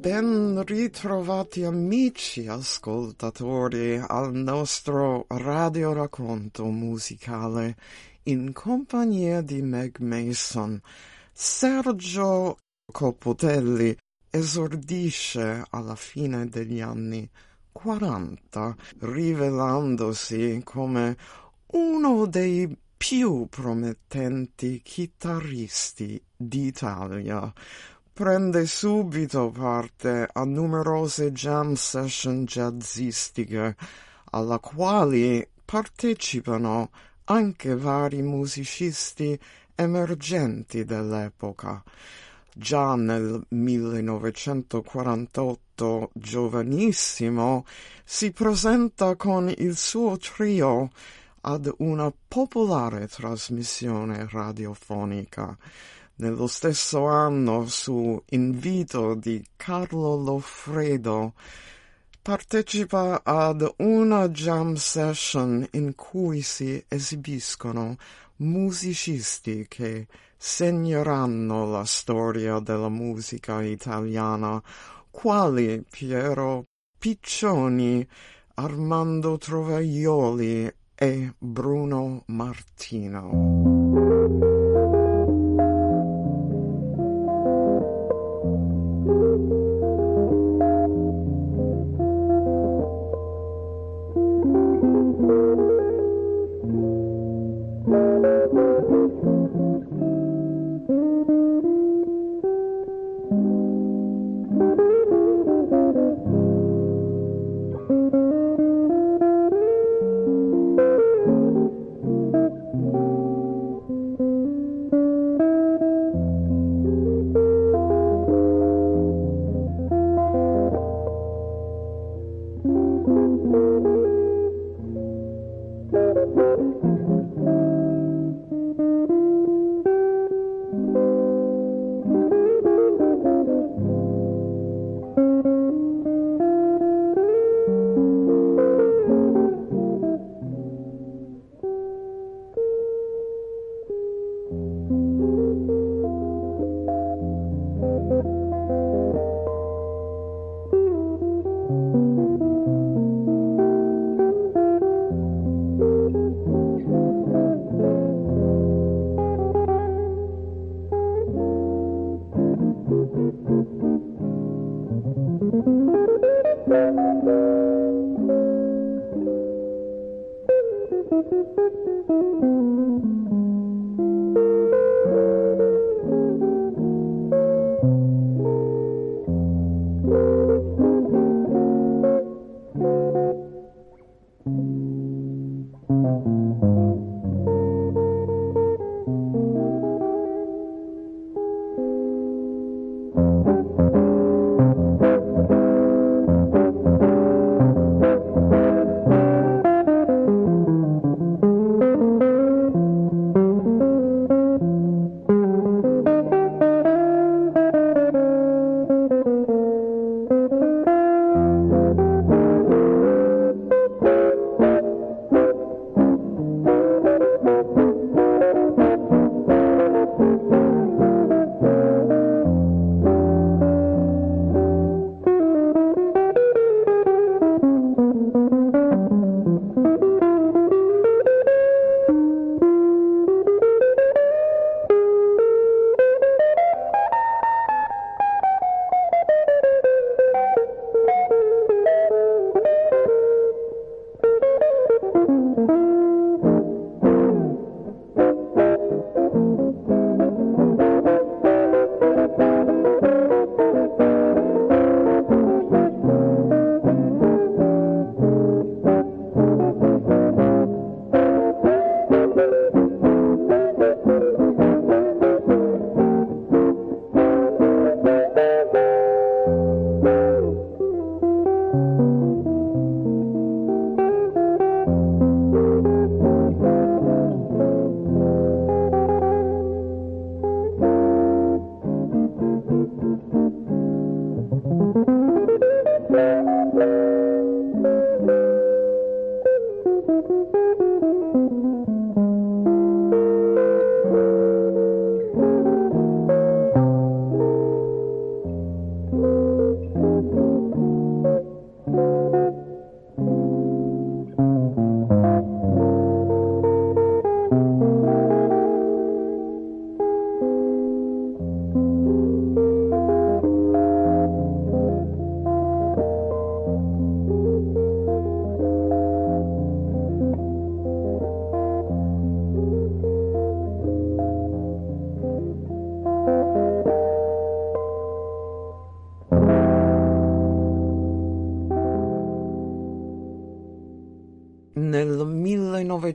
Ben ritrovati amici ascoltatori al nostro radio racconto musicale in compagnia di Meg Mason. Sergio Copotelli esordisce alla fine degli anni 40, rivelandosi come uno dei più promettenti chitarristi d'Italia prende subito parte a numerose jam session jazzistiche, alla quali partecipano anche vari musicisti emergenti dell'epoca. Già nel 1948, giovanissimo, si presenta con il suo trio ad una popolare trasmissione radiofonica. Nello stesso anno, su invito di Carlo Loffredo, partecipa ad una jam session in cui si esibiscono musicisti che segneranno la storia della musica italiana, quali Piero Piccioni, Armando Trovaioli e Bruno Martino.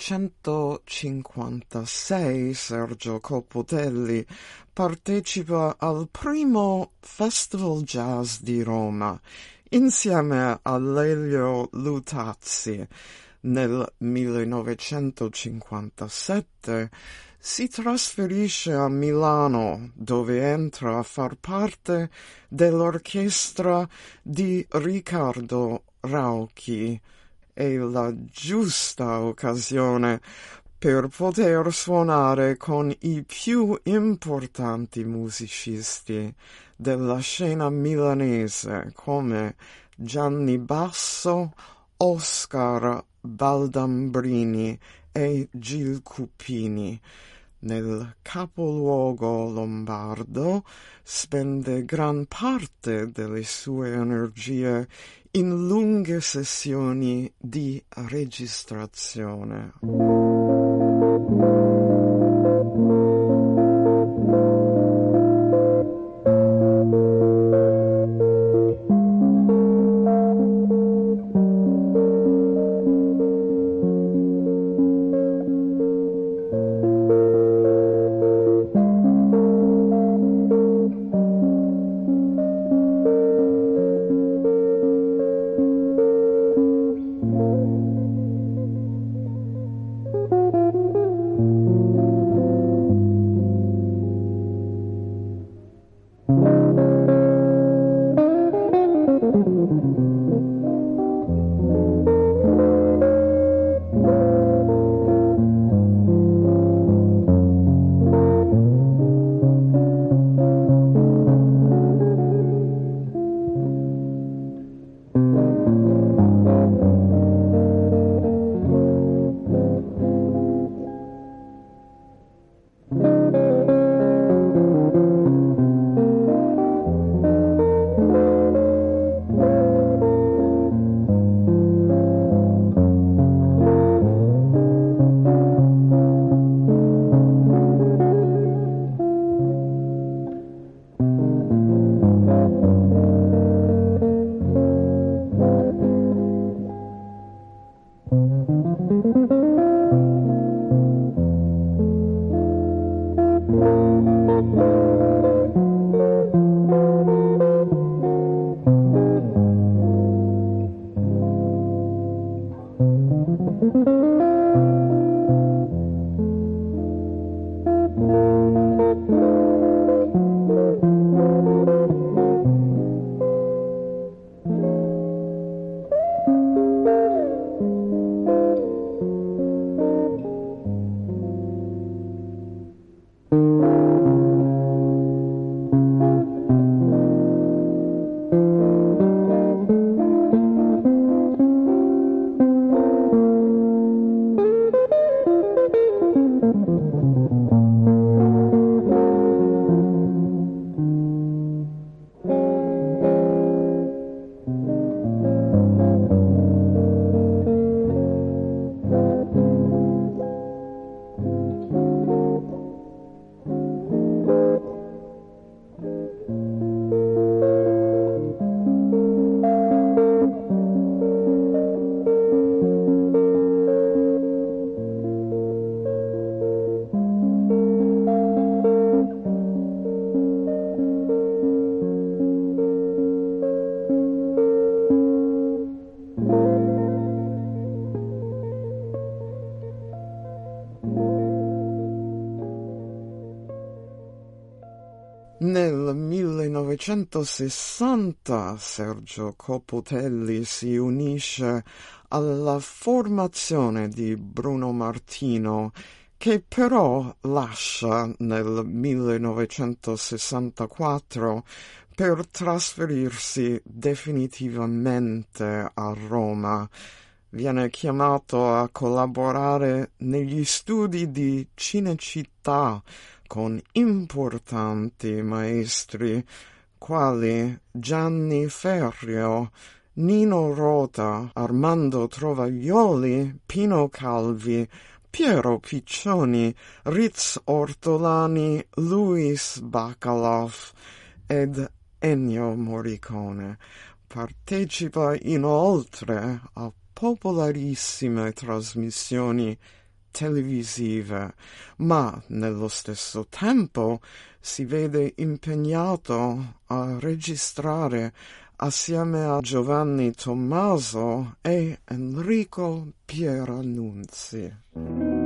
1956 Sergio Coppotelli partecipa al primo Festival Jazz di Roma insieme a Lelio Lutazzi. Nel 1957 si trasferisce a Milano dove entra a far parte dell'orchestra di Riccardo Rauchi. È la giusta occasione per poter suonare con i più importanti musicisti della scena milanese come Gianni Basso, Oscar Baldambrini e Gil Cupini. Nel capoluogo lombardo spende gran parte delle sue energie in lunghe sessioni di registrazione. 1960 Sergio Copotelli si unisce alla formazione di Bruno Martino che però lascia nel 1964 per trasferirsi definitivamente a Roma. Viene chiamato a collaborare negli studi di Cinecittà con importanti maestri quali Gianni Ferrio, Nino Rota, Armando Trovaglioli, Pino Calvi, Piero Piccioni, Ritz Ortolani, Luis Bacalov ed Ennio Morricone. Partecipa inoltre a popolarissime trasmissioni televisive, ma nello stesso tempo si vede impegnato a registrare assieme a Giovanni Tommaso e Enrico Pierannunzi.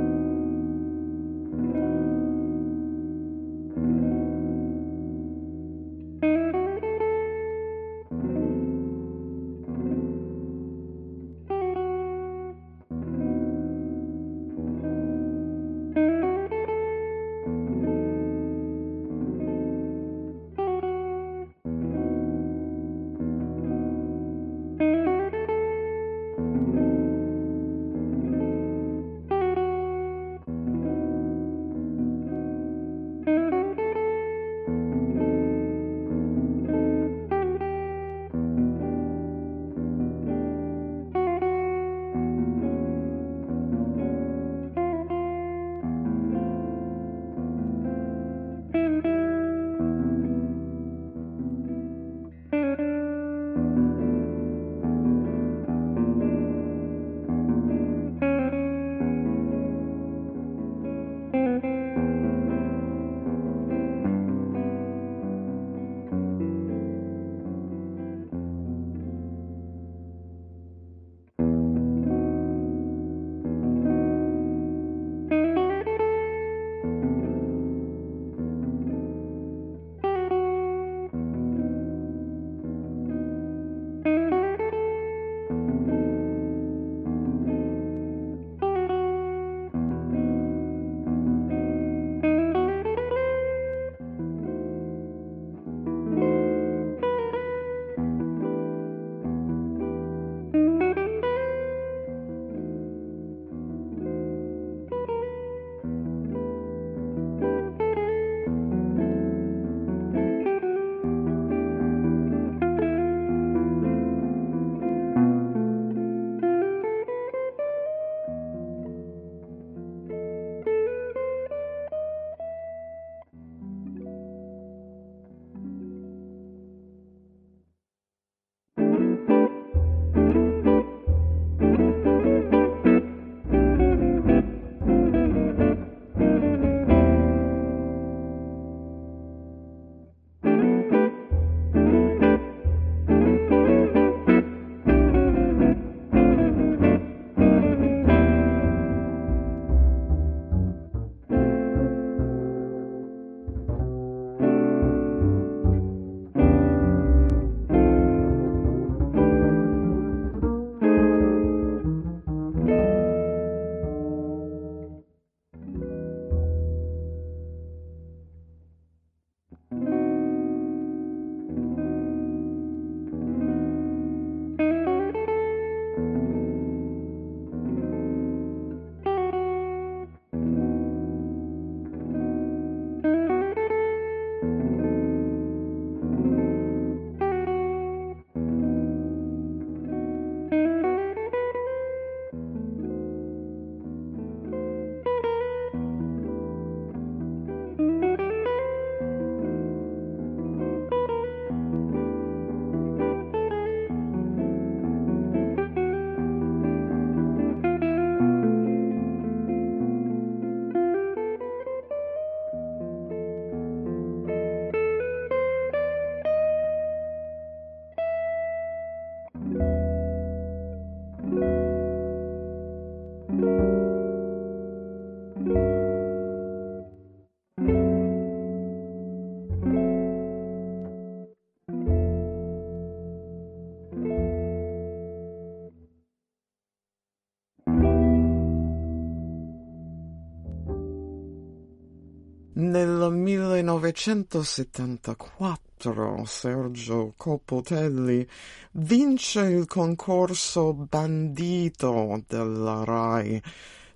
1974 Sergio Copotelli vince il concorso bandito della RAI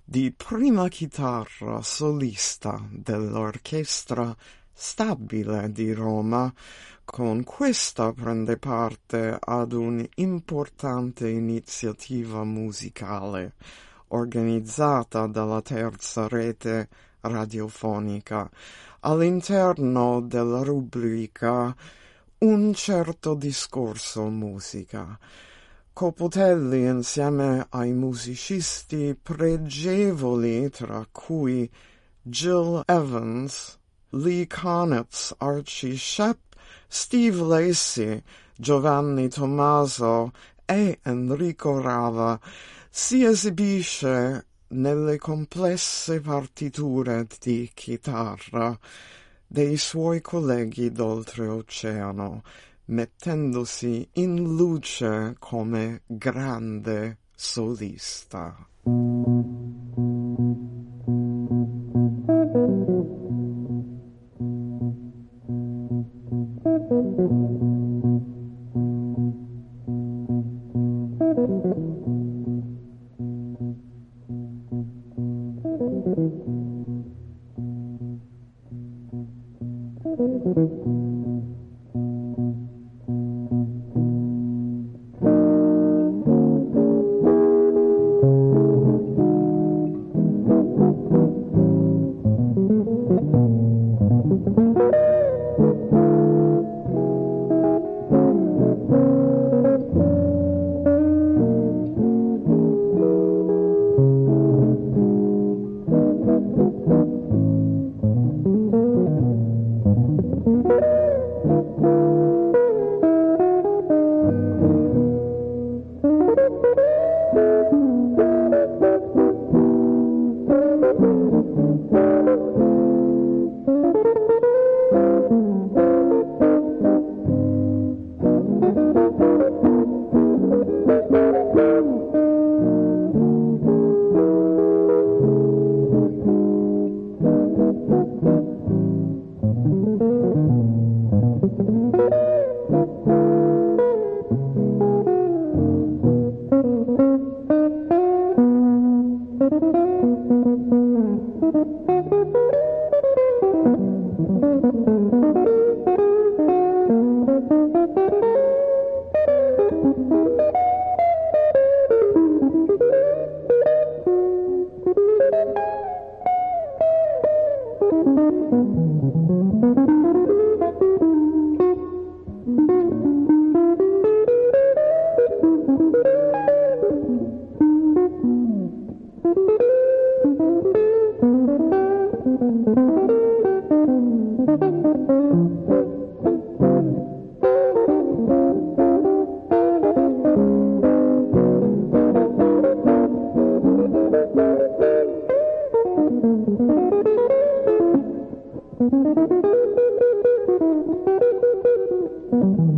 di prima chitarra solista dell'orchestra stabile di Roma. Con questa prende parte ad un'importante iniziativa musicale organizzata dalla terza rete radiofonica all'interno della rubrica Un certo discorso musica. Copotelli insieme ai musicisti pregevoli tra cui Jill Evans, Lee Konitz, Archie Shepp, Steve Lacey, Giovanni Tommaso e Enrico Rava si esibisce nelle complesse partiture di chitarra dei suoi colleghi d'oltreoceano, mettendosi in luce come grande solista.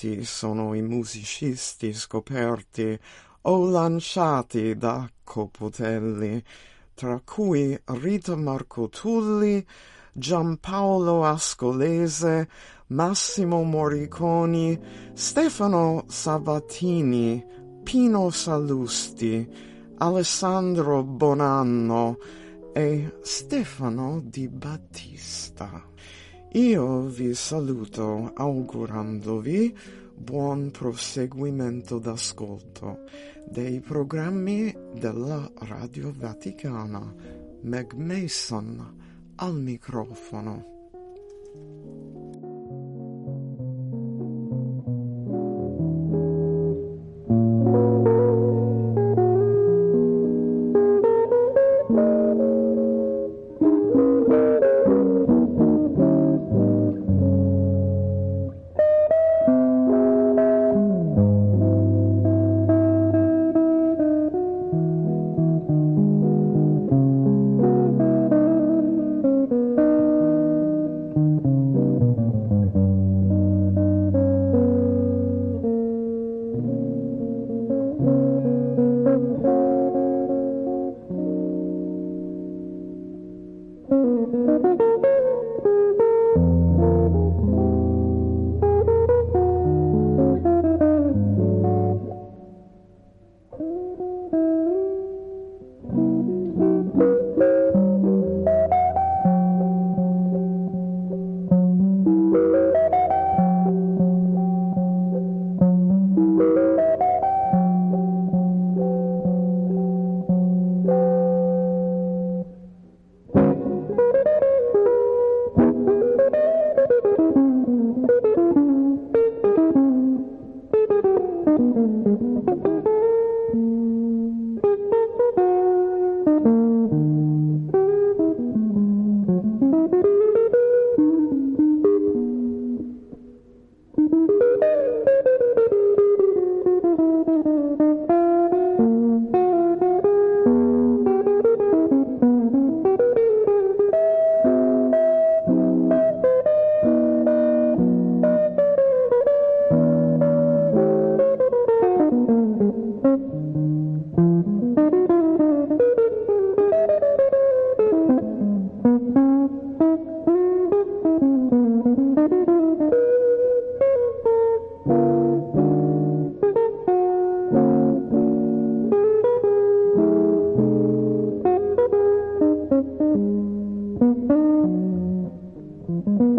Tanti sono i musicisti scoperti o lanciati da Copotelli, tra cui Rita Marcotulli, Giampaolo Ascolese, Massimo Morriconi, Stefano Sabatini, Pino Salusti, Alessandro Bonanno e Stefano Di Battista. Io vi saluto augurandovi buon proseguimento d'ascolto dei programmi della Radio Vaticana. Meg Mason al microfono. Mm-hmm.